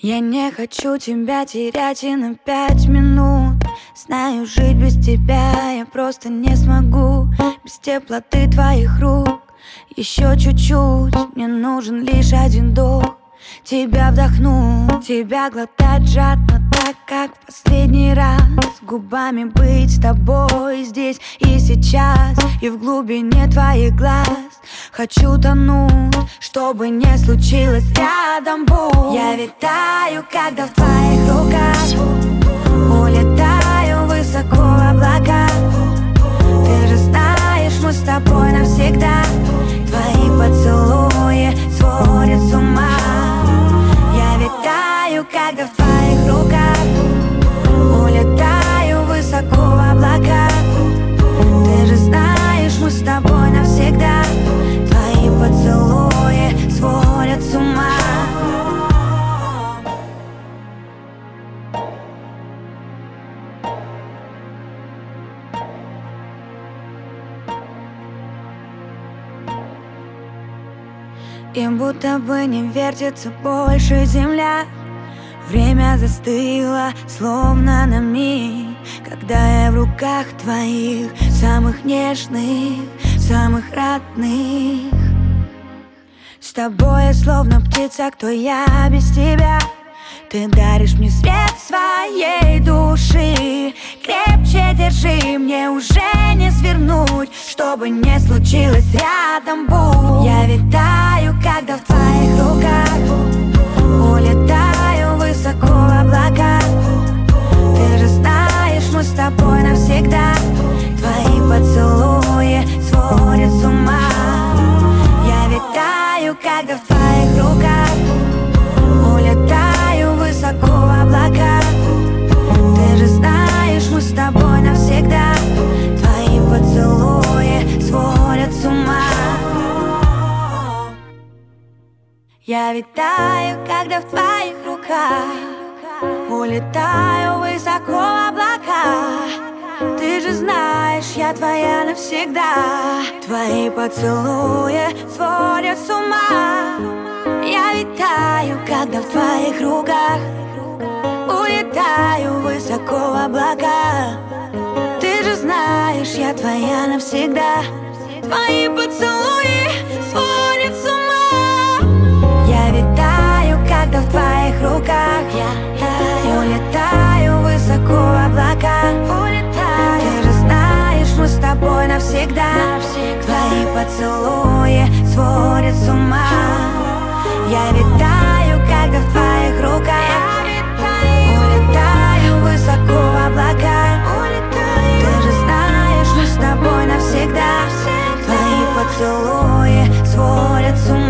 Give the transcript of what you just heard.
Я не хочу тебя терять и на пять минут Знаю, жить без тебя я просто не смогу Без теплоты твоих рук Еще чуть-чуть, мне нужен лишь один вдох Тебя вдохну, тебя глотать жадно Так, как в последний раз Губами быть с тобой здесь и сейчас И в глубине твоих глаз. Хочу тонуть, чтобы не случилось рядом будь Я витаю, когда в твоих руках И будто бы не вертится больше земля. Время застыло, словно на миг Когда я в руках твоих Самых нежных, самых родных. С тобой я словно птица, кто я без тебя? Ты даришь мне свет своей души. Крепче держи, мне уже не свернуть Чтобы не случилось рядом будь Я витаю, когда в твоих руках Улетаю высоко в облака. Ты же знаешь, я твоя навсегда. Твои поцелуи сводят с ума. Я витаю, когда в твоих руках Улетаю высоко в облака. Ты же знаешь, я твоя навсегда. Твои поцелуи поцелуи сводят с ума. Я витаю, когда в твоих руках. Улетаю высоко в облака. Ты же знаешь, мы с тобой навсегда. Твои поцелуи сводят с ума